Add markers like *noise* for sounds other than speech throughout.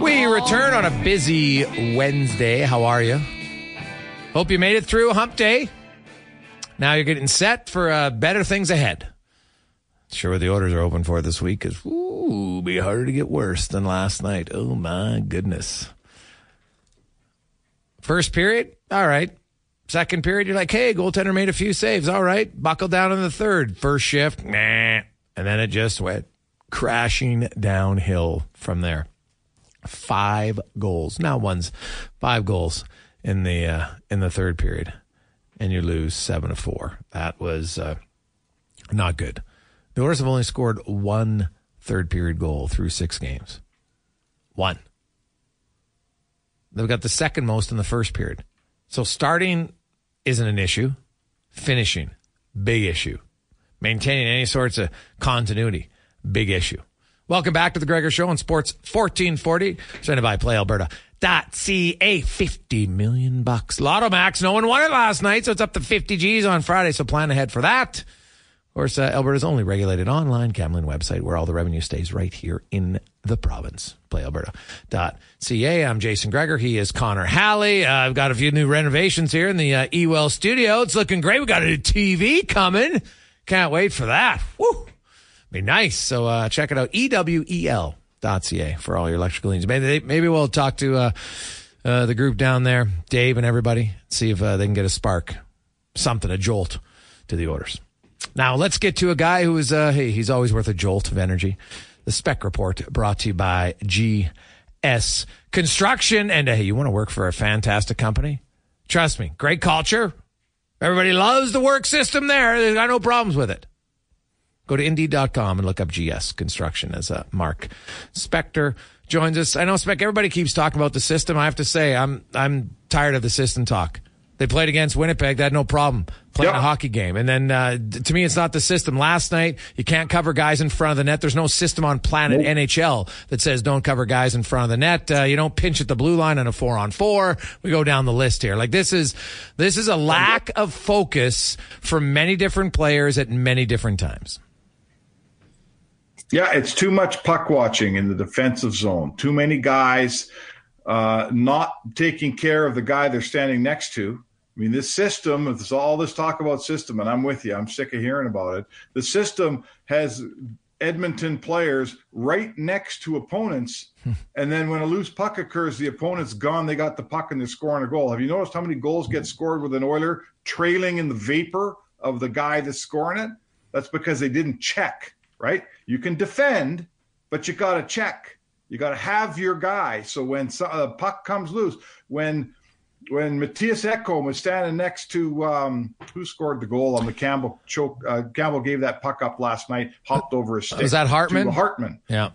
We return on a busy Wednesday. How are you? Hope you made it through hump day. Now you're getting set for uh, better things ahead. Sure, what the orders are open for this week is ooh, be harder to get worse than last night. Oh my goodness. First period, all right. Second period, you're like, hey, goaltender made a few saves. All right. Buckle down in the third. First shift, nah. And then it just went crashing downhill from there. Five goals. Now one's five goals in the uh, in the third period. And you lose seven to four. That was uh, not good. The Oilers have only scored one third period goal through six games. One. They've got the second most in the first period. So starting isn't an issue. Finishing, big issue. Maintaining any sorts of continuity, big issue. Welcome back to the Gregor Show on Sports 1440, presented by PlayAlberta.ca. 50 million bucks. Lotto Max, no one won it last night, so it's up to 50 G's on Friday, so plan ahead for that. Of course, uh, Alberta's only regulated online gambling website where all the revenue stays right here in the province. PlayAlberta.ca. I'm Jason Gregor. He is Connor Halley. Uh, I've got a few new renovations here in the uh, Ewell studio. It's looking great. We got a new TV coming. Can't wait for that. Woo! Be nice. So uh, check it out. EWEL.ca for all your electrical needs. Maybe, maybe we'll talk to uh, uh, the group down there, Dave and everybody, see if uh, they can get a spark, something, a jolt to the Oilers. Now let's get to a guy who is, uh, hey, he's always worth a jolt of energy. The Spec Report brought to you by GS Construction. And hey, you want to work for a fantastic company? Trust me, great culture. Everybody loves the work system there. They've got no problems with it. Go to Indeed.com and look up GS Construction as uh, Mark Spector joins us. I know Spec. Everybody keeps talking about the system. I have to say, I'm I'm tired of the system talk. They played against Winnipeg. They had no problem playing a hockey game. And then uh, to me, it's not the system. Last night, you can't cover guys in front of the net. There's no system on planet NHL that says don't cover guys in front of the net. Uh, you don't pinch at the blue line on a four on four. We go down the list here. Like this is this is a lack of focus from many different players at many different times. Yeah, it's too much puck watching in the defensive zone. Too many guys uh, not taking care of the guy they're standing next to. I mean, this system, there's all this talk about system, and I'm with you. I'm sick of hearing about it. The system has Edmonton players right next to opponents. *laughs* and then when a loose puck occurs, the opponent's gone. They got the puck and they're scoring a goal. Have you noticed how many goals get scored with an Oiler trailing in the vapor of the guy that's scoring it? That's because they didn't check, right? You can defend, but you got to check. You got to have your guy. So when the uh, puck comes loose, when when Mattias Ekholm was standing next to um, who scored the goal on the Campbell choke, uh, Campbell gave that puck up last night, hopped over his stick. Was that Hartman? Hartman. Yeah.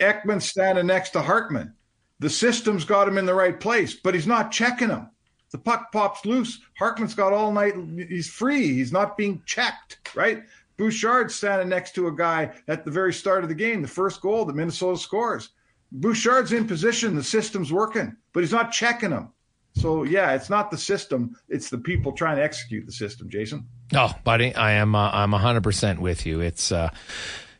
Ekholm standing next to Hartman. The system's got him in the right place, but he's not checking him. The puck pops loose. Hartman's got all night. He's free. He's not being checked, right? Bouchard standing next to a guy at the very start of the game, the first goal that Minnesota scores. Bouchard's in position. The system's working, but he's not checking him. So yeah, it's not the system; it's the people trying to execute the system. Jason. Oh, buddy, I am. Uh, I'm 100 percent with you. It's uh,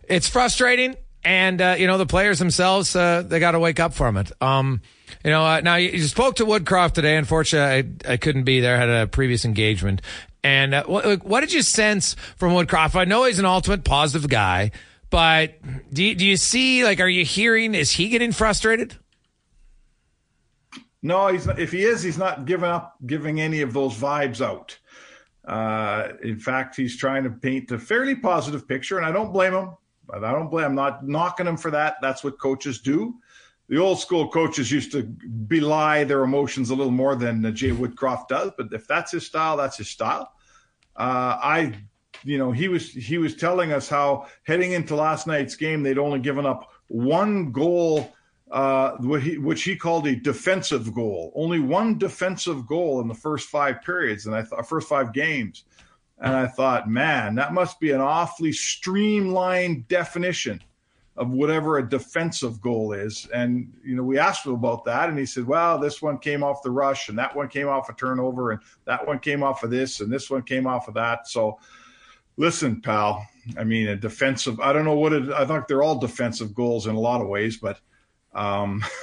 it's frustrating, and uh, you know the players themselves uh, they got to wake up from it. Um, you know, uh, now you, you, spoke to Woodcroft today. Unfortunately, I, I couldn't be there. I had a previous engagement. And uh, what, what, did you sense from Woodcroft? I know he's an ultimate positive guy, but do you, do you see, like, are you hearing, is he getting frustrated? No, he's not, if he is, he's not giving up, giving any of those vibes out. Uh, in fact, he's trying to paint a fairly positive picture, and I don't blame him. I don't blame. I'm not knocking him for that. That's what coaches do. The old school coaches used to belie their emotions a little more than Jay Woodcroft does. But if that's his style, that's his style. Uh, I, you know, he was he was telling us how heading into last night's game, they'd only given up one goal uh, which he called a defensive goal. Only one defensive goal in the first five periods, and I thought first five games. And I thought, man, that must be an awfully streamlined definition of whatever a defensive goal is. And you know, we asked him about that, and he said, "Well, this one came off the rush, and that one came off a turnover, and that one came off of this, and this one came off of that." So, listen, pal. I mean, a defensive. I don't know what it. I think they're all defensive goals in a lot of ways, but um, *laughs*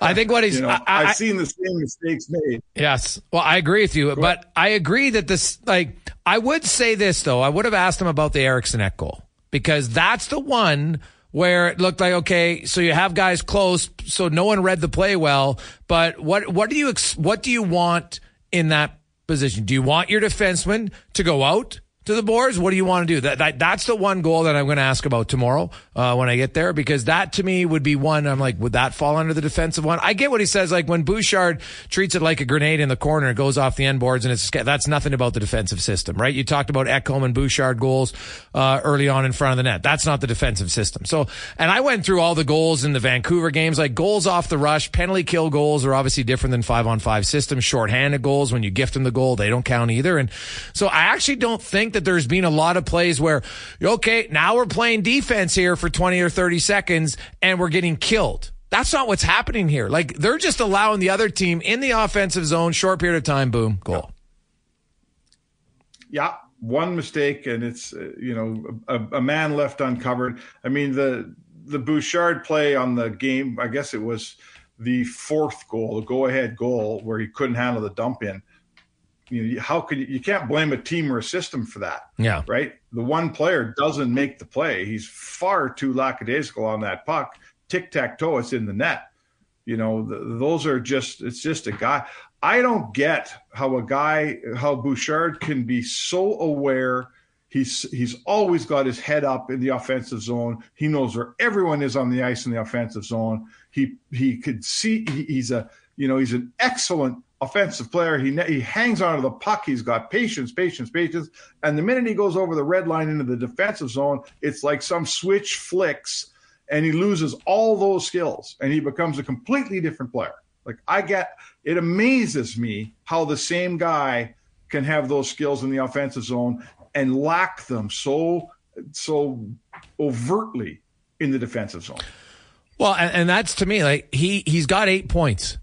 I think what he's. *laughs* You know, I, have seen the same mistakes made. Yes. Well, I agree with you, Go but ahead. I agree that this, like, I would say this though. I would have asked him about the Eriksson Ek goal because that's the one where it looked like okay, so you have guys close, so no one read the play well. But what what do you what do you want in that position? Do you want your defenseman to go out? To the boards? What do you want to do? That, that that's the one goal that I'm going to ask about tomorrow uh, when I get there because that to me would be one. I'm like, would that fall under the defensive one? I get what he says. Like when Bouchard treats it like a grenade in the corner, it goes off the end boards, and it's that's nothing about the defensive system, right? You talked about Ekholm and Bouchard goals uh, early on in front of the net. That's not the defensive system. So, and I went through all the goals in the Vancouver games, like goals off the rush, penalty kill goals are obviously different than five on five systems. Shorthanded goals when you gift them the goal, they don't count either. And so I actually don't think that there's been a lot of plays where, okay, now we're playing defense here for 20 or 30 seconds and we're getting killed. That's not what's happening here. Like they're just allowing the other team in the offensive zone, short period of time, boom, goal. Yeah, one mistake and it's uh, you know a, a, man left uncovered. I mean the the Bouchard play on the game, I guess it was the fourth goal, the go ahead goal where he couldn't handle the dump in you know, how could you, you can't blame a team or a system for that. Yeah. Right. The one player doesn't make the play. He's far too lackadaisical on that puck. Tic tac toe, it's in the net. You know, those are just, it's just a guy. I don't get how a guy, how Bouchard can be so aware. He's he's always got his head up in the offensive zone. He knows where everyone is on the ice in the offensive zone. He he could see. He, he's a you know he's an excellent offensive player. He he hangs onto the puck. He's got patience, patience, patience. And the minute he goes over the red line into the defensive zone, it's like some switch flicks, and he loses all those skills, and he becomes a completely different player. Like I get, it amazes me how the same guy can have those skills in the offensive zone and lack them so so overtly in the defensive zone. Well, and, and that's to me like he he's got eight points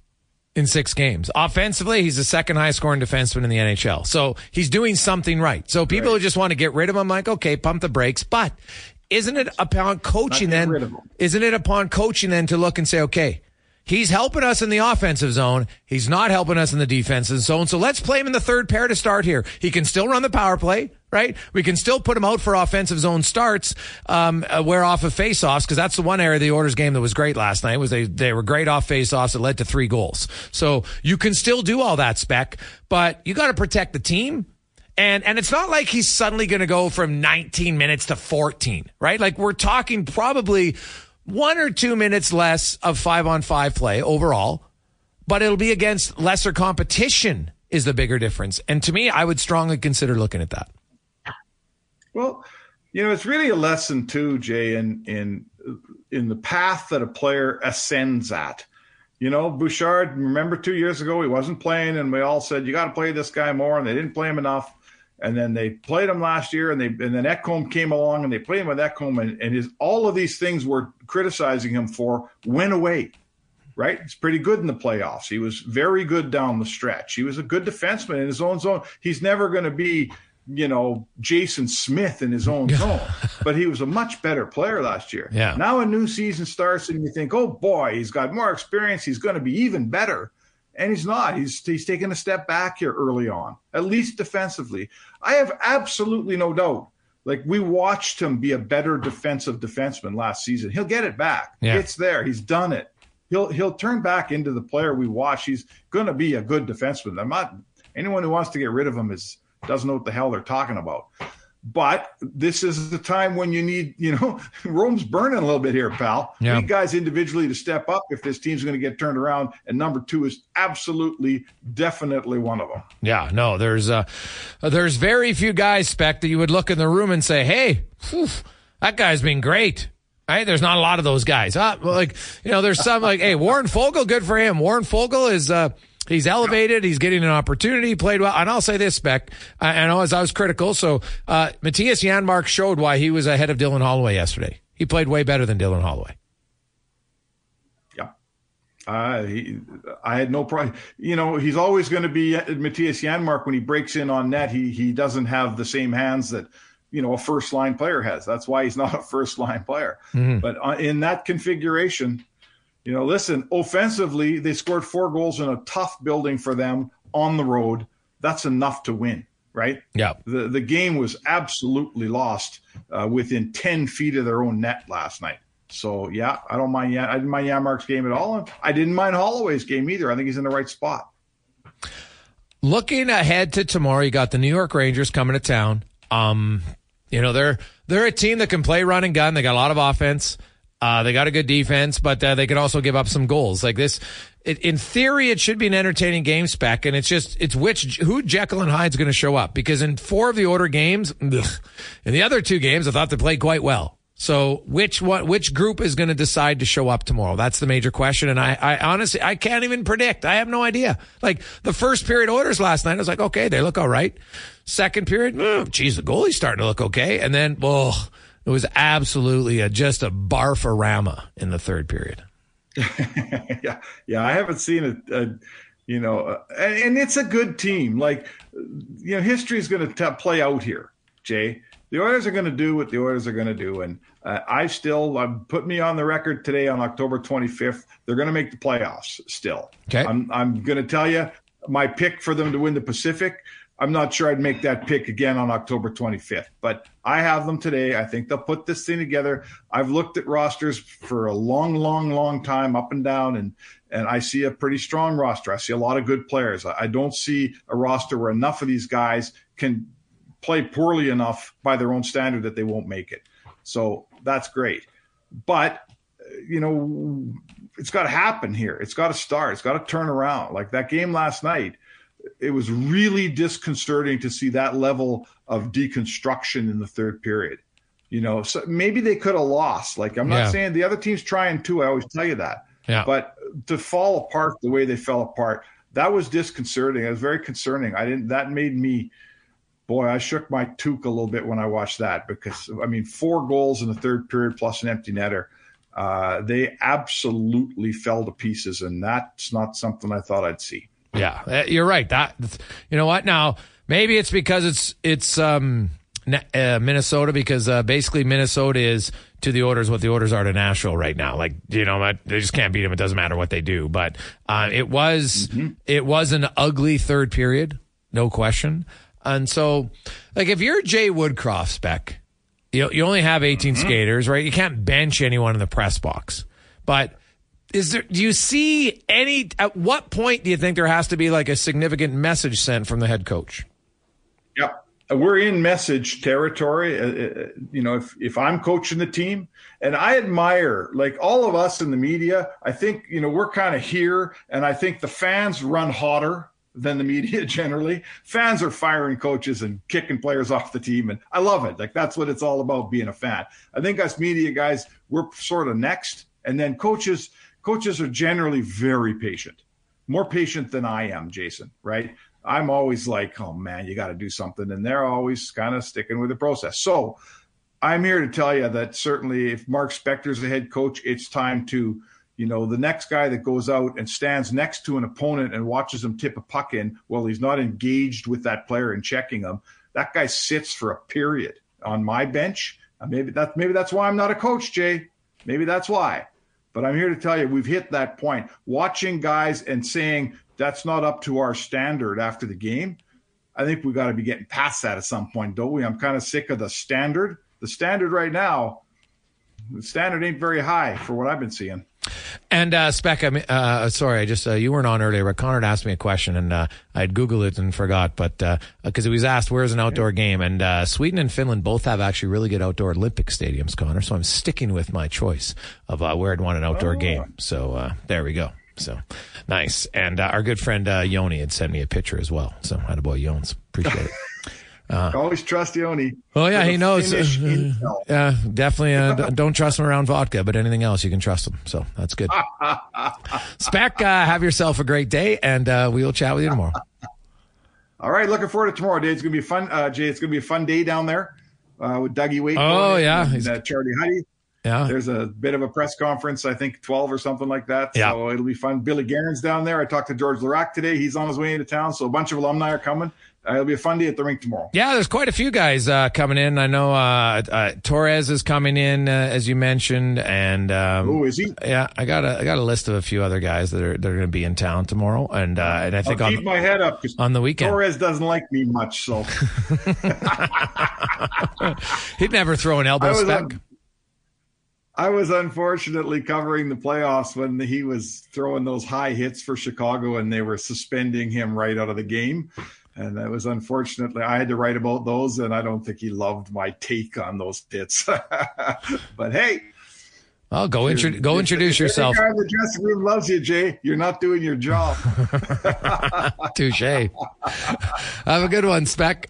in six games. Offensively, he's the second highest scoring defenseman in the NHL. So he's doing something right. So people right. who just want to get rid of him, I'm like, okay, pump the brakes. But isn't it upon coaching then? Isn't it upon coaching then to look and say, okay, He's helping us in the offensive zone. He's not helping us in the defensive zone. So let's play him in the third pair to start here. He can still run the power play, right? We can still put him out for offensive zone starts, um, uh, wear off of faceoffs because that's the one area of the Oilers game that was great last night was they, they were great off faceoffs that led to three goals. So you can still do all that spec, but you got to protect the team. And, and it's not like he's suddenly going to go from 19 minutes to 14, right? Like we're talking probably one or two minutes less of five on five play overall, but it'll be against lesser competition is the bigger difference. And to me, I would strongly consider looking at that. Well, you know, it's really a lesson too, Jay, in in in the path that a player ascends at. You know, Bouchard, remember two years ago, he wasn't playing, and we all said, you got to play this guy more, and they didn't play him enough. And then they played him last year, and they and then Ekholm came along, and they played him with Ekholm, and, and his all of these things we're criticizing him for went away. Right, he's pretty good in the playoffs. He was very good down the stretch. He was a good defenseman in his own zone. He's never going to be you know, Jason Smith in his own zone, but he was a much better player last year. Yeah. Now a new season starts and you think, oh boy, he's got more experience. He's going to be even better. And he's not. He's he's taking a step back here early on, at least defensively. I have absolutely no doubt. Like we watched him be a better defensive defenseman last season. He'll get it back. Yeah. It's there. He's done it. He'll he'll turn back into the player we watch. He's going to be a good defenseman. I'm not anyone who wants to get rid of him is doesn't know what the hell they're talking about. But this is the time when you need, you know, *laughs* Rome's burning a little bit here, pal. Yeah. You need guys individually to step up if this team's going to get turned around. And number two is absolutely, definitely one of them. Yeah, no, there's uh, there's very few guys, Spec, that you would look in the room and say, hey, whew, that guy's been great. Right? There's not a lot of those guys. Uh, like, you know, there's some like, hey, Warren Foegele, good for him. Warren Foegele is, uh, He's elevated. He's getting an opportunity. He played well. And I'll say this, Spec. I, I know as I was critical. So, uh, Mattias Janmark showed why he was ahead of Dylan Holloway yesterday. He played way better than Dylan Holloway. Yeah. Uh, he, I had no problem. You know, he's always going to be Mattias Janmark when he breaks in on net. He, he doesn't have the same hands that, you know, a first line player has. That's why he's not a first line player. Mm-hmm. But uh, in that configuration, you know, listen, offensively, they scored four goals in a tough building for them on the road. That's enough to win, right? Yeah. The the game was absolutely lost uh, within ten feet of their own net last night. So yeah, I don't mind. I didn't mind Janmark's game at all. I didn't mind Holloway's game either. I think he's in the right spot. Looking ahead to tomorrow, you got the New York Rangers coming to town. Um, you know they're they're a team that can play run and gun. They got a lot of offense. Uh, they got a good defense, but uh, they can also give up some goals. Like this, it, in theory, it should be an entertaining game spec, and it's just it's which who Jekyll and Hyde's going to show up because in four of the Oiler games, *laughs* ugh, in the other two games, I thought they played quite well. So which what which group is going to decide to show up tomorrow? That's the major question, and I, I honestly I can't even predict. I have no idea. Like the first period Oilers last night, I was like, okay, they look all right. Second period, oh, geez, the goalie's starting to look okay, and then well it was absolutely a, just a barfarama in the third period. *laughs* yeah, yeah, I haven't seen it. Uh, you know, uh, and, and, it's a good team. Like, you know, history is going to play out here, Jay. The Oilers are going to do what the Oilers are going to do, and uh, I still um, put me on the record today on October 25th. They're going to make the playoffs. Still, okay. I'm I'm going to tell you my pick for them to win the Pacific I'm not sure I'd make that pick again on October 25th, but I have them today. I think they'll put this thing together. I've looked at rosters for a long, long, long time, up and down, and and I see a pretty strong roster. I see a lot of good players. I don't see a roster where enough of these guys can play poorly enough by their own standard that they won't make it. So that's great, but you know, it's got to happen here. It's got to start. It's got to turn around. Like that game last night it was really disconcerting to see that level of deconstruction in the third period. You know, so maybe they could have lost. Like I'm not yeah. saying the other team's trying too. I always tell you that. Yeah. But to fall apart the way they fell apart, that was disconcerting. It was very concerning. I didn't. That made me. Boy, I shook my toque a little bit when I watched that because I mean, four goals in the third period plus an empty netter. Uh, they absolutely fell to pieces, and that's not something I thought I'd see. Yeah, uh, you're right. That you know what? Now maybe it's because it's it's um, uh, Minnesota because uh, basically Minnesota is to the Oilers what the Oilers are to Nashville right now. Like you know, what? they just can't beat them. It doesn't matter what they do. But uh, it was mm-hmm. it was an ugly third period, no question. And so, like if you're Jay Woodcroft spec, you you only have 18 mm-hmm. skaters, right? You can't bench anyone in the press box, but is there do you see any at what point do you think there has to be like a significant message sent from the head coach yep we're in message territory. Uh, uh, you know, if if I'm coaching the team, and I admire like all of us in the media, I think you know we're kind of here, and I think the fans run hotter than the media *laughs* generally. Fans are firing coaches and kicking players off the team, and I love it. Like that's what it's all about being a fan. I think us media guys, we're sort of next, and then coaches. Coaches are generally very patient, more patient than I am, Jason. Right? I'm always like, oh man, you got to do something. And they're always kind of sticking with the process. So I'm here to tell you that certainly if Mark Spector's the head coach, it's time to, you know, the next guy that goes out and stands next to an opponent and watches him tip a puck in while he's not engaged with that player and checking him, that guy sits for a period on my bench. Maybe that maybe that's why I'm not a coach, Jay. Maybe that's why. But I'm here to tell you we've hit that point. Watching guys and saying, that's not up to our standard after the game. I think we've got to be getting past that at some point, don't we? I'm kind of sick of the standard. The standard right now, the standard ain't very high for what I've been seeing. And uh, Spec, I mean, uh, sorry, I just uh, you weren't on earlier, but Connor had asked me a question, and uh, I'd Googled it and forgot, but because uh, he was asked where's an outdoor game, and uh, Sweden and Finland both have actually really good outdoor Olympic stadiums, Connor. So I'm sticking with my choice of where I'd want an outdoor oh. game. So there we go. So nice. And uh, our good friend uh, Yoni had sent me a picture as well. So had a boy Yones. Appreciate it. *laughs* Uh, Always trust Yoni. Oh yeah, he knows. Uh, yeah, definitely. Uh, *laughs* don't trust him around vodka, but anything else you can trust him. So that's good. *laughs* Spec, uh, have yourself a great day, and uh, we will chat with you tomorrow. All right, looking forward to tomorrow, Day. It's gonna be fun, uh, Jay. It's gonna be a fun day down there with Dougie Weight. Oh yeah, and, Charlie Huddy. Yeah. There's a bit of a press conference, I think 12 or something like that. Yeah. So it'll be fun. Billy Guerin's down there. I talked to George Laraque today. He's on his way into town. So a bunch of alumni are coming. Uh, it'll be a fun day at the rink tomorrow. Yeah, there's quite a few guys uh, coming in. I know uh, uh Torres is coming in, uh, as you mentioned, and um, oh, is he? Yeah, I got a I got a list of a few other guys that are that are going to be in town tomorrow, and uh, and I think I'll on keep my head up on the weekend. Torres doesn't like me much, so *laughs* he'd never throw an elbow spec. On, I was unfortunately covering the playoffs when he was throwing those high hits for Chicago and they were suspending him right out of the game. And that was unfortunately, I had to write about those, and I don't think he loved my take on those hits. *laughs* but hey, I'll go, intro- go introduce yourself. The guy in the dressing room loves you, Jay. You're not doing your job. *laughs* Touche. Have a good one, Spec.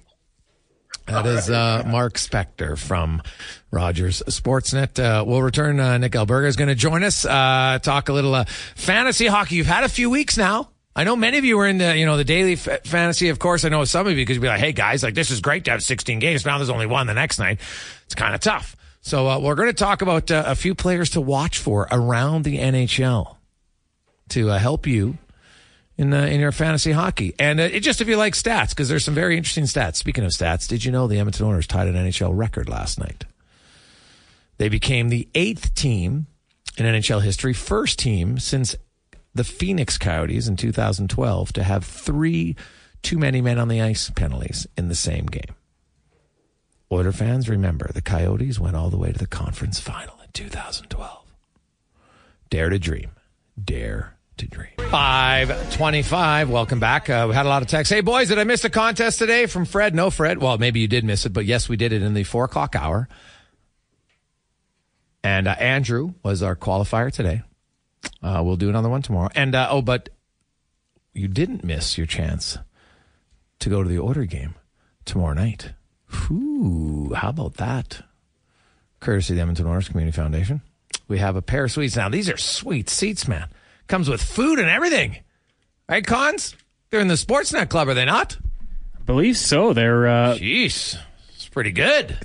That is uh, Mark Spector from Rogers Sportsnet. Uh, we'll return. Uh, Nick Alberga is going to join us, uh, talk a little uh, fantasy hockey. You've had a few weeks now. I know many of you were in the, you know, the daily f- fantasy. Of course, I know some of you you'd be like, hey guys, like this is great to have 16 games. Now there's only one the next night. It's kind of tough. So uh, we're going to talk about a few players to watch for around the NHL to help you in uh, in your fantasy hockey. And uh, it, just if you like stats, because there's some very interesting stats. Speaking of stats, did you know the Edmonton Oilers tied an NHL record last night? They became the eighth team in NHL history, first team since the Phoenix Coyotes in 2012 to have three too many men on the ice penalties in the same game. Oiler fans remember the Coyotes went all the way to the conference final in 2012. Dare to dream. Dare to dream. 525. Welcome back. Uh, we had a lot of texts. Hey, boys, did I miss the contest today from Fred? No, Fred. Well, maybe you did miss it, but yes, we did it in the four o'clock hour. And uh, Andrew was our qualifier today. Uh, we'll do another one tomorrow. And uh, oh, but you didn't miss your chance to go to the Oiler game tomorrow night. Ooh, how about that? Courtesy of the Edmonton Oilers Community Foundation. We have a pair of suites now. These are sweet seats, man. Comes with food and everything. Right, Cons? They're in the Sportsnet Club, are they not? I believe so. They're. Uh, Jeez. It's pretty good.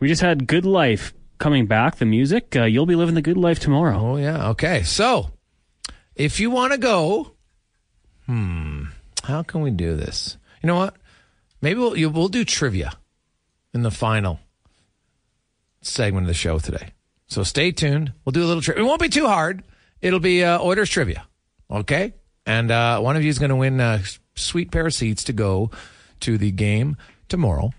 We just had Good Life coming back, the music. Uh, you'll be living the good life tomorrow. Oh, yeah. Okay. So, if you want to go, hmm, how can we do this? You know what? Maybe we'll, we'll do trivia in the final segment of the show today. So stay tuned. We'll do a little trivia. It won't be too hard. It'll be uh, Oilers trivia. Okay. And uh, one of you is going to win a sweet pair of seats to go to the game tomorrow.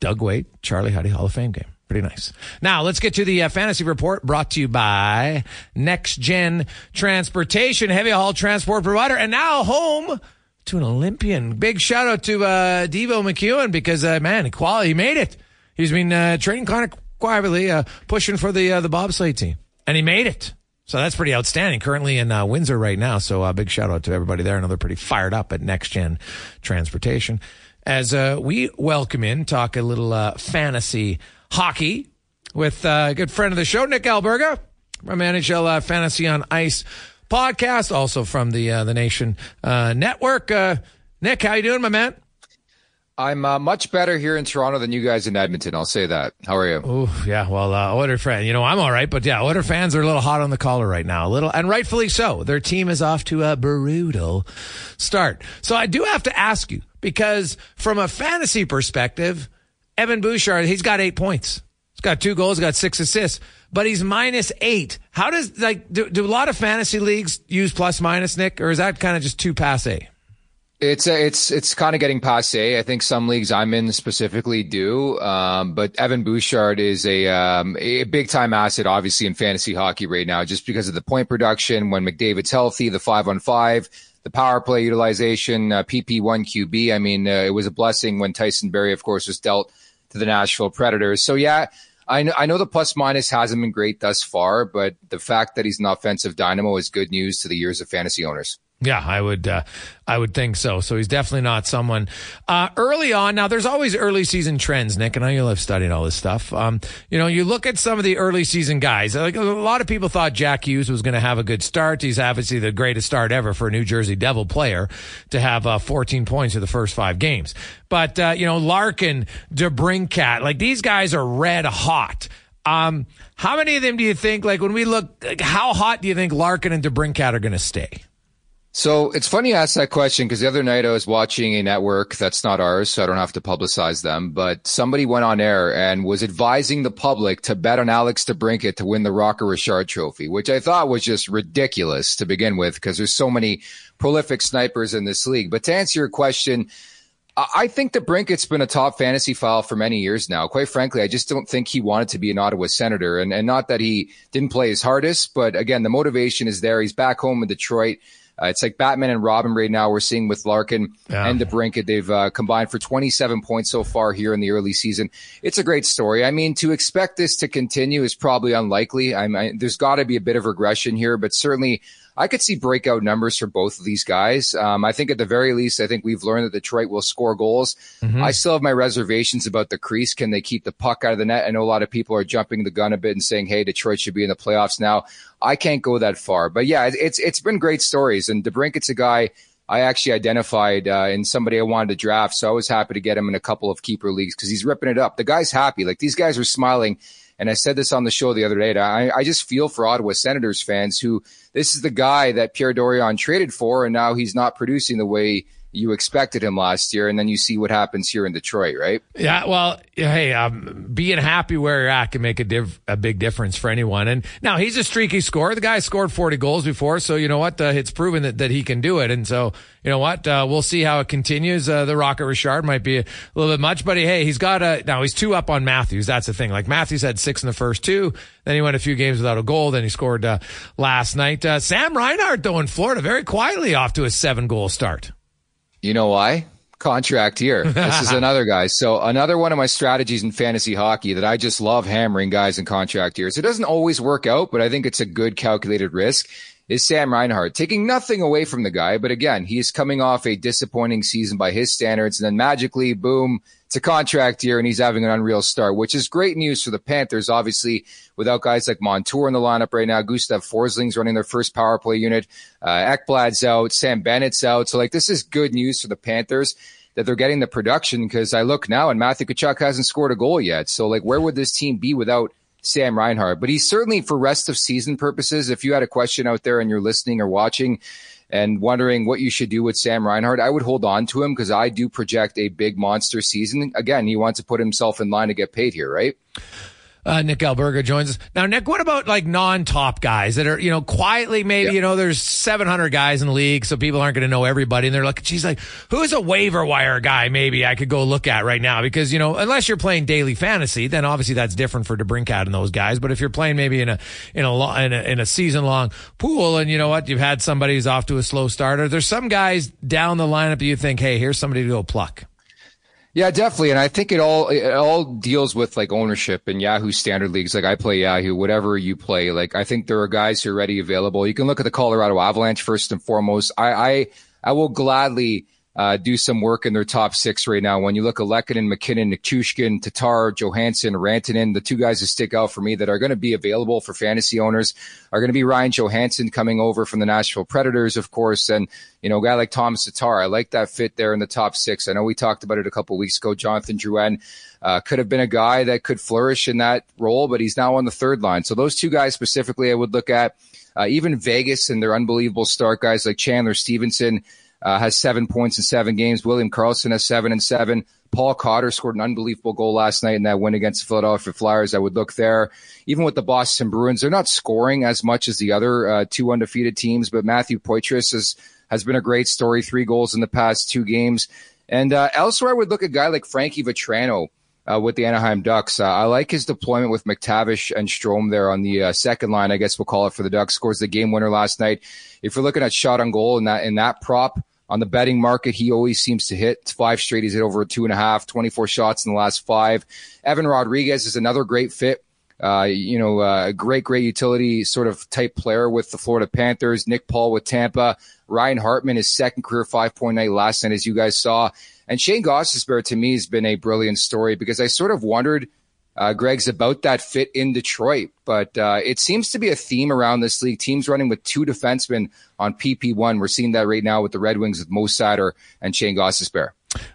Doug Weight, Charlie Huddy Hall of Fame game. Pretty nice. Now let's get to the uh, fantasy report brought to you by Next Gen Transportation, heavy haul transport provider, and now home to an Olympian. Big shout out to uh, Devo McEwen because, uh, man, equality, he made it. He's been uh, training kind of quietly, uh, pushing for the uh, the bobsleigh team, and he made it. So that's pretty outstanding. Currently in uh, Windsor right now. So uh, big shout out to everybody there. I know they're pretty fired up at Next Gen Transportation. As uh, we welcome in, talk a little uh, fantasy hockey with uh, a good friend of the show, Nick Alberga from NHL uh, Fantasy on Ice podcast, also from the uh, the Nation uh, Network. Uh, Nick, how you doing, my man? I'm uh, much better here in Toronto than you guys in Edmonton. I'll say that. How are you? Oh yeah, well, uh, Oiler fan, you know I'm all right, but yeah, Oiler fans are a little hot on the collar right now, a little, and rightfully so. Their team is off to a brutal start. So I do have to ask you because from a fantasy perspective, Evan Bouchard, he's got eight points. He's got two goals, got six assists, but he's minus eight. How does like do, do a lot of fantasy leagues use plus minus, Nick, or is that kind of just too passe? It's uh, it's it's kind of getting passe. I think some leagues I'm in specifically do, um, but Evan Bouchard is a um, a big time asset, obviously in fantasy hockey right now, just because of the point production. When McDavid's healthy, the five on five, the power play utilization, uh, PP one QB. I mean, uh, it was a blessing when Tyson Barrie, of course, was dealt to the Nashville Predators. So yeah, I know, I know the plus minus hasn't been great thus far, but the fact that he's an offensive dynamo is good news to the years of fantasy owners. Yeah, I would, uh, I would think so. So he's definitely not someone uh, early on. Now, there's always early season trends, Nick, and I know you'll have studied all this stuff. Um, you know, you look at some of the early season guys. Like a lot of people thought Jack Hughes was going to have a good start. He's obviously the greatest start ever for a New Jersey Devil player to have uh, 14 points in the first five games. But uh, you know, Larkin, DeBrincat, like these guys are red hot. Um, how many of them do you think, like when we look, like, how hot do you think Larkin and DeBrincat are going to stay? So it's funny you ask that question because the other night I was watching a network that's not ours, so I don't have to publicize them. But somebody went on air and was advising the public to bet on Alex DeBrincat to win the Rocket Richard Trophy, which I thought was just ridiculous to begin with because there's so many prolific snipers in this league. But to answer your question, I think DeBrincat's been a top fantasy file for many years now. Quite frankly, I just don't think he wanted to be an Ottawa Senator, and and not that he didn't play his hardest, but again, the motivation is there. He's back home in Detroit. Uh, it's like Batman and Robin right now. We're seeing with Larkin yeah. and DeBrincat. They've uh, combined for 27 points so far here in the early season. It's a great story. I mean, to expect this to continue is probably unlikely. I mean, there's got to be a bit of regression here, but certainly I could see breakout numbers for both of these guys. Um, I think at the very least, I think we've learned that Detroit will score goals. Mm-hmm. I still have my reservations about the crease. Can they keep the puck out of the net? I know a lot of people are jumping the gun a bit and saying, "Hey, Detroit should be in the playoffs now." I can't go that far, but yeah, it's it's been great stories. And DeBrincat's a guy I actually identified uh, in somebody I wanted to draft, so I was happy to get him in a couple of keeper leagues because he's ripping it up. The guy's happy. Like these guys are smiling and I said this on the show the other day. I, I just feel for Ottawa Senators fans who this is the guy that Pierre Dorion traded for, and now he's not producing the way you expected him last year, and then you see what happens here in Detroit, right? Yeah, well, hey, um, being happy where you're at can make a, div- a big difference for anyone. And now he's a streaky scorer. The guy scored 40 goals before, so you know what? Uh, it's proven that, that he can do it. And so, you know what? Uh, we'll see how it continues. Uh, the Rocket Richard might be a little bit much, but hey, he's got a, now he's two up on Matthews. That's the thing. Like Matthews had six in the first two. Then he went a few games without a goal. Then he scored uh, last night. Uh, Sam Reinhart, though, in Florida, very quietly off to a seven goal start. You know why? Contract here. *laughs* This is another guy. So another one of my strategies in fantasy hockey that I just love hammering guys in contract years. It doesn't always work out, but I think it's a good calculated risk. Is Sam Reinhart taking nothing away from the guy, but again, he is coming off a disappointing season by his standards, and then magically, boom, it's a contract year and he's having an unreal start, which is great news for the Panthers. Obviously, without guys like Montour in the lineup right now, Gustav Forsling's running their first power play unit. Uh, Ekblad's out, Sam Bennett's out. So like this is good news for the Panthers that they're getting the production because I look now and Matthew Tkachuk hasn't scored a goal yet. So like where would this team be without Sam Reinhart? But he's certainly for rest of season purposes. If you had a question out there and you're listening or watching, and wondering what you should do with Sam Reinhart, I would hold on to him because I do project a big monster season. Again, he wants to put himself in line to get paid here, right? Uh, Nick Alberga joins us. Now, Nick, what about like non-top guys that are, you know, quietly maybe, you know, there's 700 guys in the league, so people aren't going to know everybody. And they're like, she's like, who's a waiver wire guy maybe I could go look at right now? Because, you know, unless you're playing daily fantasy, then obviously that's different for DeBrincat and those guys. But if you're playing maybe in a, in a, in a, in a season long pool and you know what, you've had somebody who's off to a slow starter, there's some guys down the lineup that you think, hey, here's somebody to go pluck. Yeah, definitely. And I think it all it all deals with like ownership and Yahoo standard leagues. Like I play Yahoo, whatever you play. Like I think there are guys who are ready available. You can look at the Colorado Avalanche first and foremost. I I, I will gladly uh, do some work in their top six right now. When you look at Lehkonen, MacKinnon, Nichushkin, Tatar, Johansen, Rantanen, the two guys that stick out for me that are going to be available for fantasy owners are going to be Ryan Johansen coming over from the Nashville Predators, of course, and you know, a guy like Tomas Tatar. I like that fit there in the top six. I know we talked about it a couple weeks ago. Jonathan Drouin uh, could have been a guy that could flourish in that role, but he's now on the third line. So those two guys specifically, I would look at. Uh, even Vegas and their unbelievable start guys like Chandler Stephenson uh, has seven points in seven games. William Karlsson has seven and seven. Paul Cotter scored an unbelievable goal last night in that win against the Philadelphia Flyers. I would look there. Even with the Boston Bruins, they're not scoring as much as the other uh, two undefeated teams, but Matthew Poitras has, has been a great story. Three goals in the past two games. And uh, elsewhere, I would look at a guy like Frankie Vatrano uh, with the Anaheim Ducks. Uh, I like his deployment with McTavish and Strome there on the uh, second line. I guess we'll call it for the Ducks. Scores the game winner last night. If you're looking at shot on goal in that in that prop, on the betting market. He always seems to hit five straight. He's hit over two and a half, 24 shots in the last five. Evan Rodrigues is another great fit. Uh, you know, uh, a great, great utility sort of type player with the Florida Panthers. Nick Paul with Tampa. Ryan Hartman, his second career 5.8 last night, as you guys saw. And Shane Gostisbehere to me has been a brilliant story because I sort of wondered – uh, Greg's about that fit in Detroit. But uh, it seems to be a theme around this league. Teams running with two defensemen on PP1. We're seeing that right now with the Red Wings with Mo Seider and Shane Gostisbehere.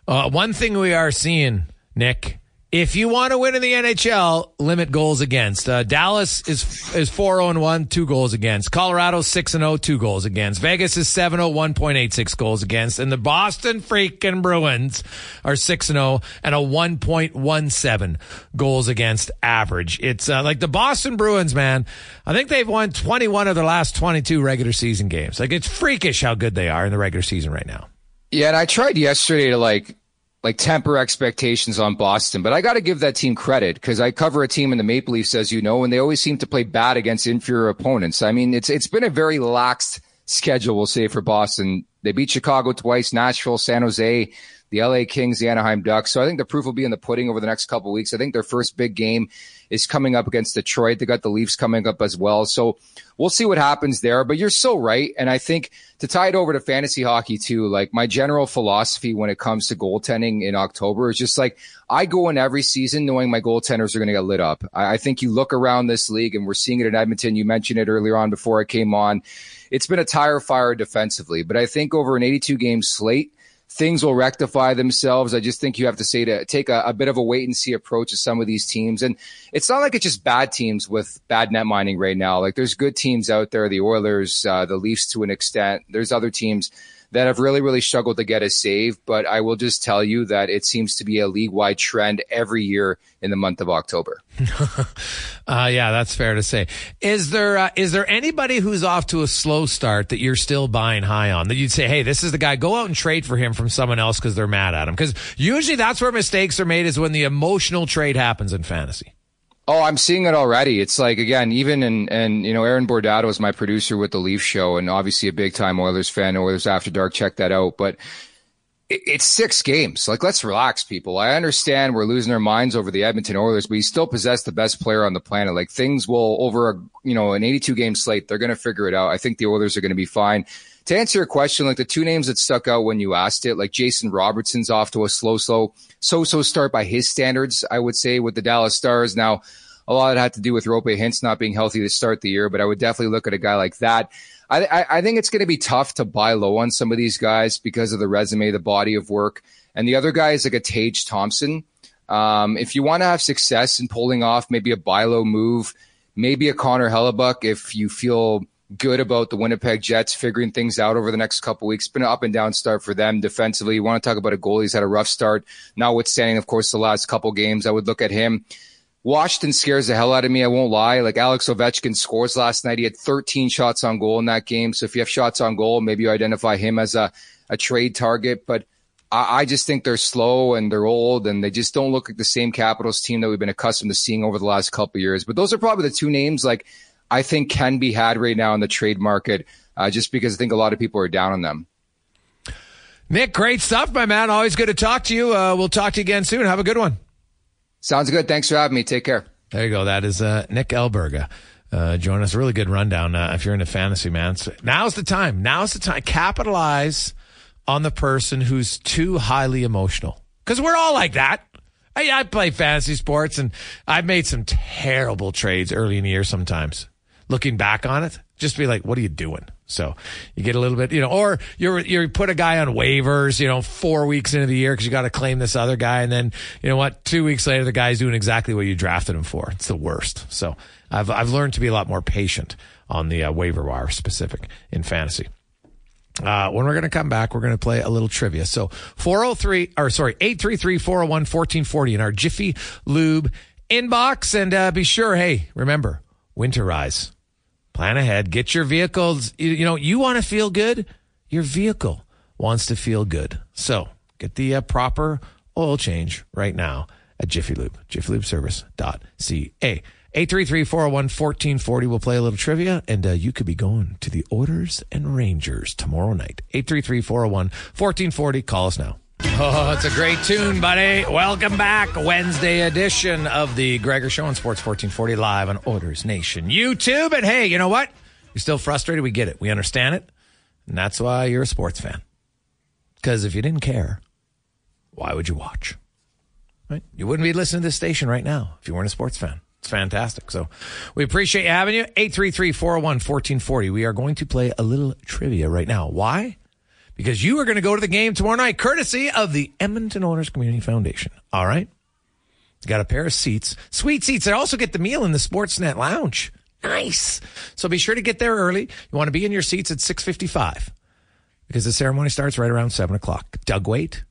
Uh, one thing we are seeing, Nick, if you want to win in the NHL, limit goals against. Uh, Dallas is is 4 0 1, two goals against. Colorado 6 0, two goals against. Vegas is 7 0, 1.86 goals against. And the Boston freaking Bruins are 6 0 and a 1.17 goals against average. It's uh, like the Boston Bruins, man. I think they've won 21 of their last 22 regular season games. Like it's freakish how good they are in the regular season right now. Yeah, and I tried yesterday to like like temper expectations on Boston. But I got to give that team credit because I cover a team in the Maple Leafs, as you know, and they always seem to play bad against inferior opponents. I mean, it's it's been a very lax schedule, we'll say, for Boston. They beat Chicago twice, Nashville, San Jose, the LA Kings, the Anaheim Ducks. So I think the proof will be in the pudding over the next couple weeks. I think their first big game is coming up against Detroit. They got the Leafs coming up as well. So we'll see what happens there. But you're so right. And I think to tie it over to fantasy hockey too, like my general philosophy when it comes to goaltending in October is just like I go in every season knowing my goaltenders are going to get lit up. I, I think you look around this league and we're seeing it in Edmonton. You mentioned it earlier on before I came on. It's been a tire fire defensively, but I think over an 82 game slate, things will rectify themselves. I just think you have to say to take a, a, bit of a wait and see approach to some of these teams. And it's not like it's just bad teams with bad net mining right now. Like there's good teams out there, the Oilers, uh, the Leafs to an extent. There's other teams that have really, really struggled to get a save. But I will just tell you that it seems to be a league wide trend every year in the month of October. *laughs* uh, yeah, that's fair to say. Is there uh, is there anybody who's off to a slow start that you're still buying high on that you'd say, hey, this is the guy, go out and trade for him from someone else because they're mad at him? Because usually that's where mistakes are made is when the emotional trade happens in fantasy. Oh, I'm seeing it already. It's like again, even and and you know, Aaron Bordado is my producer with the Leaf Show, and obviously a big time Oilers fan. Oilers After Dark, check that out. But it, it's six games. Like, let's relax, people. I understand we're losing our minds over the Edmonton Oilers, but you still possess the best player on the planet. Like things will over a you know an 82 game slate, they're going to figure it out. I think the Oilers are going to be fine to answer your question, like the two names that stuck out when you asked it, like Jason Robertson's off to a slow, slow, so so start by his standards, I would say, with the Dallas Stars. Now, a lot of it had to do with Roope Hintz not being healthy to start the year, but I would definitely look at a guy like that. I, I, I think it's going to be tough to buy low on some of these guys because of the resume, the body of work. And the other guy is like a Tage Thompson. Um, if you want to have success in pulling off maybe a buy low move, maybe a Connor Hellebuyck, if you feel good about the Winnipeg Jets figuring things out over the next couple weeks. Been an up and down start for them defensively. You want to talk about a goalie who's had a rough start, notwithstanding, of course, the last couple games. I would look at him. Washington scares the hell out of me. I won't lie. Like Alex Ovechkin scores last night. He had 13 shots on goal in that game. So if you have shots on goal, maybe you identify him as a, a trade target. But I, I just think they're slow and they're old and they just don't look like the same Capitals team that we've been accustomed to seeing over the last couple years. But those are probably the two names like I think can be had right now in the trade market, uh, just because I think a lot of people are down on them. Nick, great stuff, my man. Always good to talk to you. Uh, we'll talk to you again soon. Have a good one. Sounds good. Thanks for having me. Take care. There you go. That is uh, Nick Alberga. Uh, join us. A really good rundown uh, if you're into fantasy, man. So now's the time. Now's the time. Capitalize on the person who's too highly emotional. Because we're all like that. I, I play fantasy sports and I've made some terrible trades early in the year sometimes. Looking back on it, just be like, what are you doing? So you get a little bit, you know, or you're, you put a guy on waivers, you know, four weeks into the year because you got to claim this other guy. And then, you know what, two weeks later, the guy's doing exactly what you drafted him for. It's the worst. So I've, I've learned to be a lot more patient on the uh, waiver wire specific in fantasy. Uh, when we're going to come back, we're going to play a little trivia. So 403, or sorry, 833 401 1440 in our Jiffy Lube inbox. And uh, be sure, hey, remember, winterize plan ahead, get your vehicles. You, you know, you want to feel good. Your vehicle wants to feel good. So get the uh, proper oil change right now at Jiffy Lube, jiffylubeservice.ca. 833-401-1440. We'll play a little trivia and uh, you could be going to the Oilers and Rangers tomorrow night. 833-401-1440. Call us now. Oh, it's a great tune, buddy. Welcome back. Wednesday edition of the Gregor Show on Sports 1440 live on Oilers Nation YouTube. And hey, you know what? You're still frustrated. We get it. We understand it. And that's why you're a sports fan. Because if you didn't care, why would you watch? Right? You wouldn't be listening to this station right now if you weren't a sports fan. It's fantastic. So we appreciate you having you. 833 401 1440. We are going to play a little trivia right now. Why? Because you are going to go to the game tomorrow night, courtesy of the Edmonton Oilers Community Foundation. All right. Got a pair of seats, sweet seats. They also get the meal in the Sportsnet Lounge. Nice. So be sure to get there early. You want to be in your seats at 655 because the ceremony starts right around 7 o'clock. Doug Weight,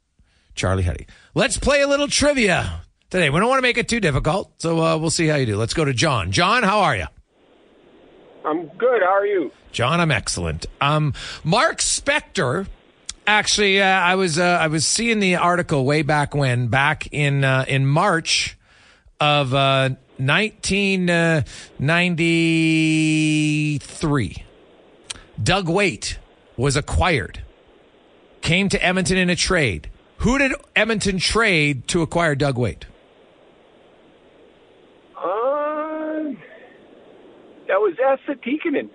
Charlie Huddy. Let's play a little trivia today. We don't want to make it too difficult, so uh, we'll see how you do. Let's go to John. John, how are you? I'm good. How are you? John, I'm excellent. Um, Mark Spector. Actually, uh, I was uh, I was seeing the article way back when, back in uh, in March of 1993. Uh, Doug Weight was acquired, came to Edmonton in a trade. Who did Edmonton trade to acquire Doug Weight? Uh, that was Esa Tikkanen.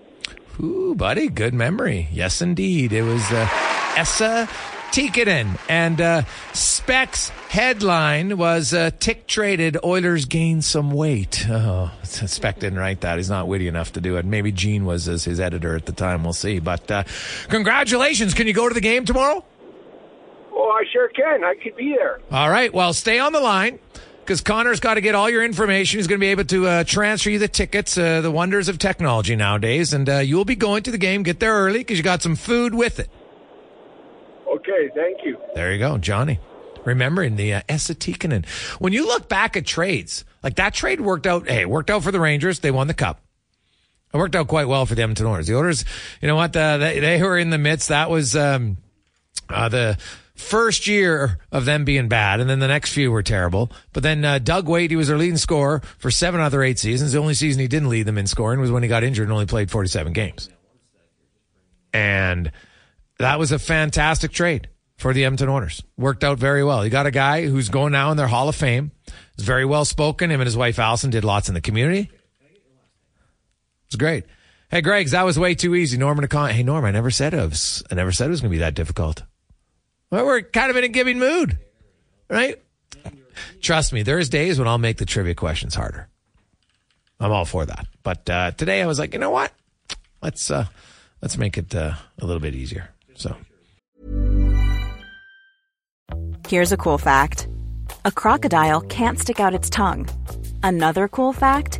Ooh, buddy, good memory. Yes, indeed. It was uh, Esa Tikkanen. And uh, Specs headline was uh, Tick traded, Oilers gain some weight. Oh, *laughs* Spec didn't write that. He's not witty enough to do it. Maybe Gene was as his editor at the time. We'll see. But uh, congratulations. Can you go to the game tomorrow? Oh, I sure can. I could be there. All right. Well, stay on the line because Connor's got to get all your information. He's going to be able to uh, transfer you the tickets, uh, the wonders of technology nowadays. And uh, you'll be going to the game. Get there early because you got some food with it. Okay, thank you. There you go, Johnny. Remembering the uh, Esa Tikkanen. When you look back at trades, like that trade worked out. Hey, it worked out for the Rangers. They won the cup. It worked out quite well for the Edmonton Oilers. The Oilers, you know what? Uh, they, they were in the midst. That was um, uh, the first year of them being bad, and then the next few were terrible. But then uh, Doug Weight, he was their leading scorer for seven other eight seasons. The only season he didn't lead them in scoring was when he got injured and only played 47 games. And that was a fantastic trade for the Edmonton Oilers. Worked out very well. You got a guy who's going now in their Hall of Fame. Is very well spoken. Him and his wife Allison did lots in the community. It's great. Hey, Greg's, that was way too easy. Norman, hey, Norm, I never said it was, I never said it was going to be that difficult. Well, we're kind of in a giving mood, right? Trust me, there's days when I'll make the trivia questions harder. I'm all for that. But uh, today I was like, you know what? Let's uh, let's make it uh, a little bit easier. So, here's a cool fact: a crocodile can't stick out its tongue. Another cool fact: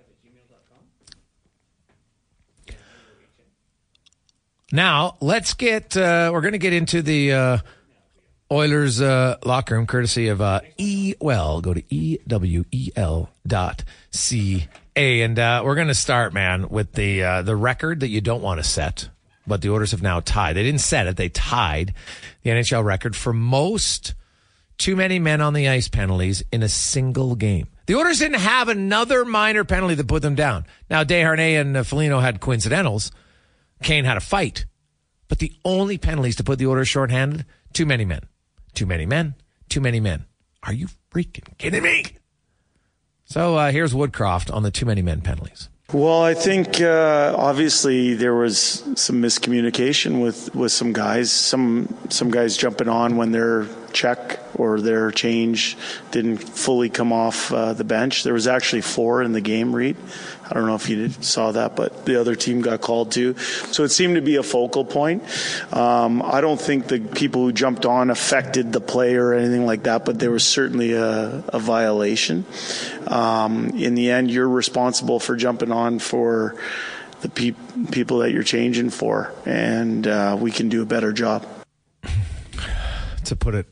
now let's get. Uh, we're going to get into the uh, Oilers uh, locker room, courtesy of uh, E. Well, go to e w e l dot c a, and uh, we're going to start, man, with the uh, the record that you don't want to set, but the Oilers have now tied. They didn't set it; they tied the NHL record for most too many men on the ice penalties in a single game. The Oilers didn't have another minor penalty that put them down. Now, Desharnais and uh, Foligno had coincidentals. Kane had a fight, but the only penalties to put the Oilers shorthanded: too many men. Too many men. Too many men. Are you freaking kidding me? So uh, here's Woodcroft on the too many men penalties. Well, I think uh, obviously there was some miscommunication with, with some guys. Some some guys jumping on when their check or their change didn't fully come off uh, the bench. There was actually four in the game, Reed. I don't know if you saw that, but the other team got called too. So it seemed to be a focal point. Um, I don't think the people who jumped on affected the play or anything like that, but there was certainly a, a violation. Um, in the end, you're responsible for jumping on for the pe- people that you're changing for, and uh, we can do a better job. to put it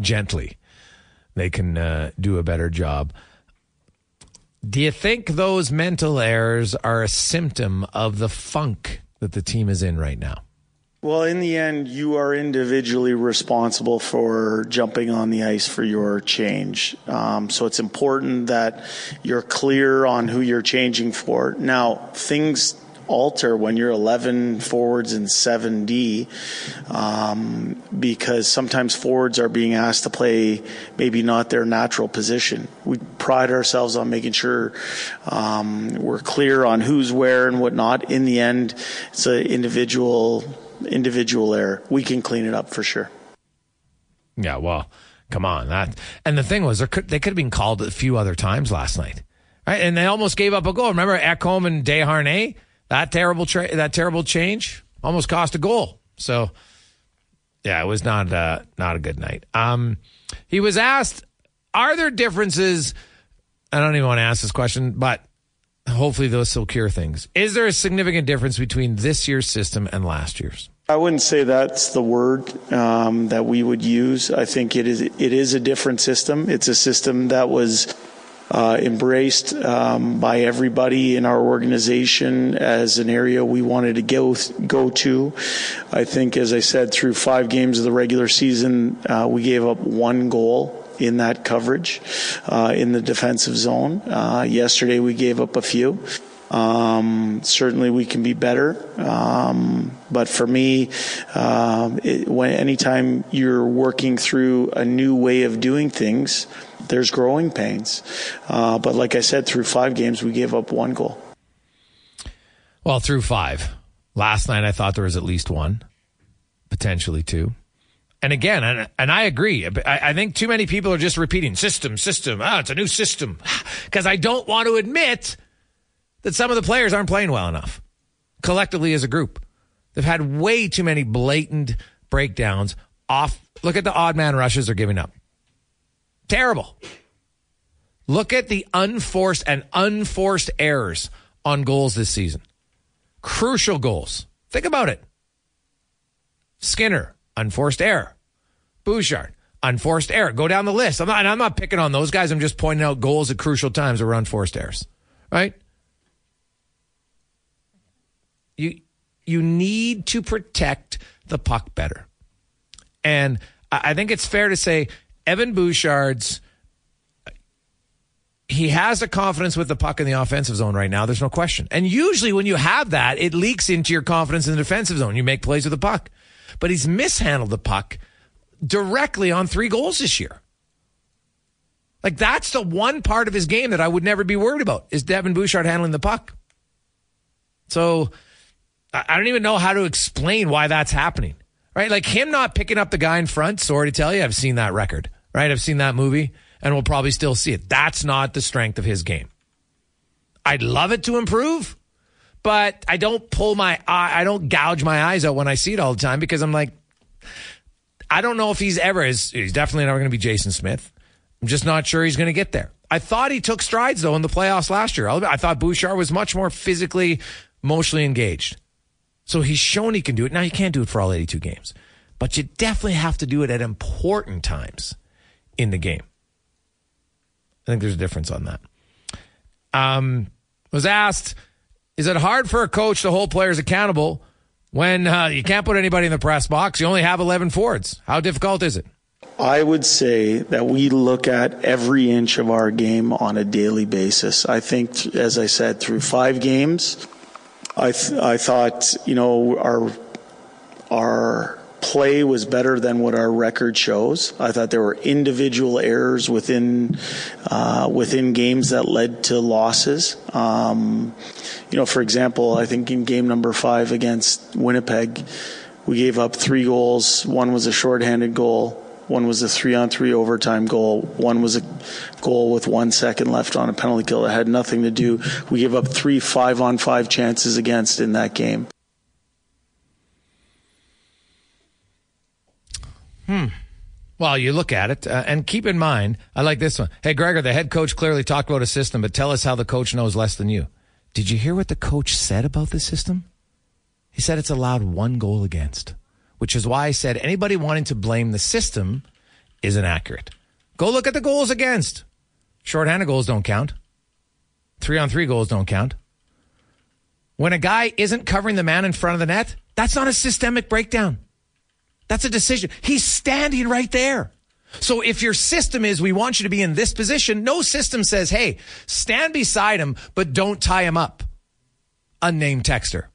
gently, they can uh, do a better job. Do you think those mental errors are a symptom of the funk that the team is in right now? Well, in the end, you are individually responsible for jumping on the ice for your change. Um, so it's important that you're clear on who you're changing for. Now, things alter when you're 11 forwards and 7D um, because sometimes forwards are being asked to play maybe not their natural position. We pride ourselves on making sure um, we're clear on who's where and whatnot. In the end, it's an individual individual error. We can clean it up for sure. Yeah, well, come on. That and the thing was, could, they could have been called a few other times last night, right? And they almost gave up a goal. Remember Ekholm and Desharnais? That terrible tra- that terrible change almost cost a goal. So, yeah, it was not uh, not a good night. Um, he was asked, "Are there differences?" I don't even want to ask this question, but hopefully those will cure things. Is there a significant difference between this year's system and last year's? I wouldn't say that's the word um, that we would use. I think it is it is a different system. It's a system that was uh, embraced um, by everybody in our organization as an area we wanted to go go to. I think, as I said, through five games of the regular season, uh, we gave up one goal in that coverage uh, in the defensive zone. Uh, yesterday, we gave up a few. Um, certainly, we can be better. Um, but for me, um, it, when anytime you're working through a new way of doing things, there's growing pains. Uh, but like I said, through five games, we gave up one goal. Well, through five. Last night, I thought there was at least one, potentially two. And again, and, and I agree. I, I think too many people are just repeating system, system. Ah, it's a new system. *sighs* Because I don't want to admit that some of the players aren't playing well enough collectively as a group. They've had way too many blatant breakdowns off. Look at the odd man rushes they're giving up. Terrible. Look at the unforced and unforced errors on goals this season. Crucial goals. Think about it. Skinner, unforced error. Bouchard, unforced error. Go down the list. I'm not, I'm not picking on those guys. I'm just pointing out goals at crucial times that were unforced errors. Right? You you need to protect the puck better. And I think it's fair to say Evan Bouchard's he has a confidence with the puck in the offensive zone right now. There's no question. And usually when you have that, it leaks into your confidence in the defensive zone. You make plays with the puck. But he's mishandled the puck directly on three goals this year. Like that's the one part of his game that I would never be worried about is Devin Bouchard handling the puck. So I don't even know how to explain why that's happening. Right? Like him not picking up the guy in front, sorry to tell you, I've seen that record. Right? I've seen that movie and we'll probably still see it. That's not the strength of his game. I'd love it to improve, but I don't pull my eye, I don't gouge my eyes out when I see it all the time because I'm like, I don't know if he's ever, he's, he's definitely never going to be Jason Smith. I'm just not sure he's going to get there. I thought he took strides though in the playoffs last year. I thought Bouchard was much more physically, emotionally engaged. So he's shown he can do it. Now you can't do it for all 82 games, but you definitely have to do it at important times in the game. I think there's a difference on that. Um, was asked, is it hard for a coach to hold players accountable when uh, you can't put anybody in the press box? You only have 11 forwards. How difficult is it? I would say that we look at every inch of our game on a daily basis. I think, as I said, through five games, I th- I thought you know our our play was better than what our record shows. I thought there were individual errors within uh, within games that led to losses. Um, you know, for example, I think in game number five against Winnipeg, we gave up three goals. One was a shorthanded goal. One was a three on three overtime goal. One was a goal with one second left on a penalty kill that had nothing to do. We gave up three five on five chances against in that game. Hmm. Well, you look at it uh, and keep in mind, I like this one. Hey, Gregor, the head coach clearly talked about a system, but tell us how the coach knows less than you. Did you hear what the coach said about the system? He said it's allowed one goal against which is why I said anybody wanting to blame the system is inaccurate. Go look at the goals against. Shorthanded goals don't count. Three on three goals don't count. When a guy isn't covering the man in front of the net, that's not a systemic breakdown. That's a decision. He's standing right there. So if your system is, we want you to be in this position, no system says, hey, stand beside him, but don't tie him up. Unnamed texter.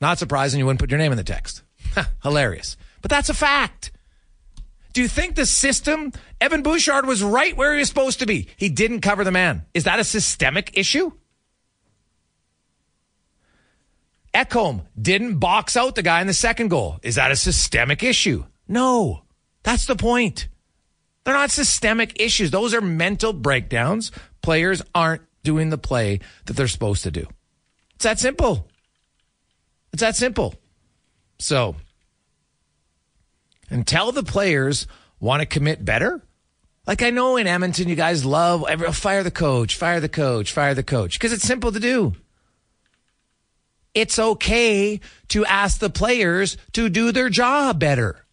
Not surprising you wouldn't put your name in the text. Hilarious. But that's a fact. Do you think the system, Evan Bouchard was right where he was supposed to be? He didn't cover the man. Is that a systemic issue? Ekholm didn't box out the guy in the second goal. Is that a systemic issue? No. That's the point. They're not systemic issues. Those are mental breakdowns. Players aren't doing the play that they're supposed to do. It's that simple. It's that simple. So, until the players want to commit better, like I know in Edmonton, you guys love oh, fire the coach, fire the coach, fire the coach, because it's simple to do. It's okay to ask the players to do their job better.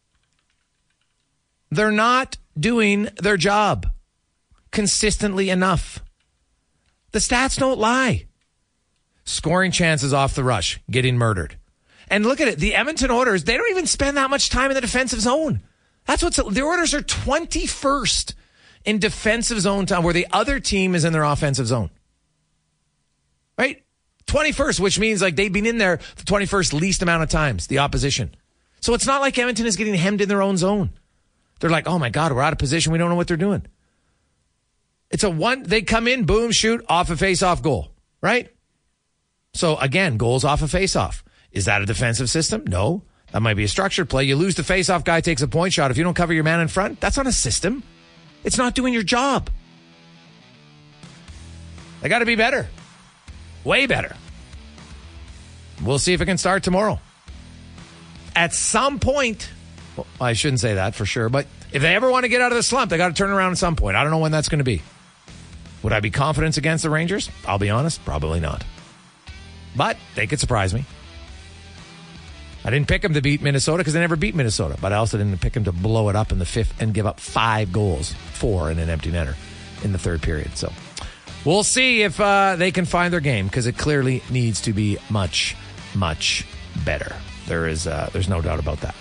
They're not doing their job consistently enough. The stats don't lie. Scoring chances off the rush, getting murdered. And look at it. The Edmonton Oilers, they don't even spend that much time in the defensive zone. That's what's, the Oilers are 21st in defensive zone time where the other team is in their offensive zone. Right? 21st, which means like they've been in there the 21st least amount of times, the opposition. So it's not like Edmonton is getting hemmed in their own zone. They're like, oh my God, we're out of position. We don't know what they're doing. It's a one, they come in, boom, shoot, off a face off goal, right? So again, goals off a face off. Is that a defensive system? No. That might be a structured play. You lose the faceoff guy takes a point shot. If you don't cover your man in front, that's not a system. It's not doing your job. They got to be better. Way better. We'll see if it can start tomorrow. At some point, well, I shouldn't say that for sure, but if they ever want to get out of the slump, they got to turn around at some point. I don't know when that's going to be. Would I be confident against the Rangers? I'll be honest, probably not. But they could surprise me. I didn't pick them to beat Minnesota because they never beat Minnesota, but I also didn't pick them to blow it up in the fifth and give up five goals, four in an empty netter in the third period. So we'll see if uh, they can find their game because it clearly needs to be much, much better. There is, uh, there's no doubt about that.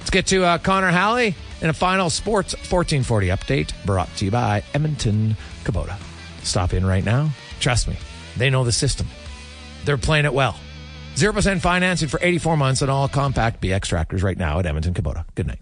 Let's get to uh, Connor Halley in a final sports 1440 update brought to you by Edmonton Kubota. Stop in right now. Trust me, they know the system. They're playing it well. 0% financing for 84 months on all compact BX tractors right now at Edmonton Kubota. Good night.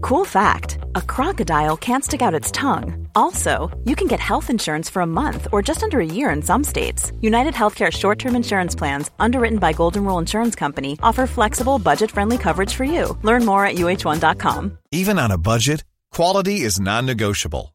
Cool fact a crocodile can't stick out its tongue. Also, you can get health insurance for a month or just under a year in some states. United Healthcare short term insurance plans, underwritten by Golden Rule Insurance Company, offer flexible, budget friendly coverage for you. Learn more at uh1.com. Even on a budget, quality is non negotiable.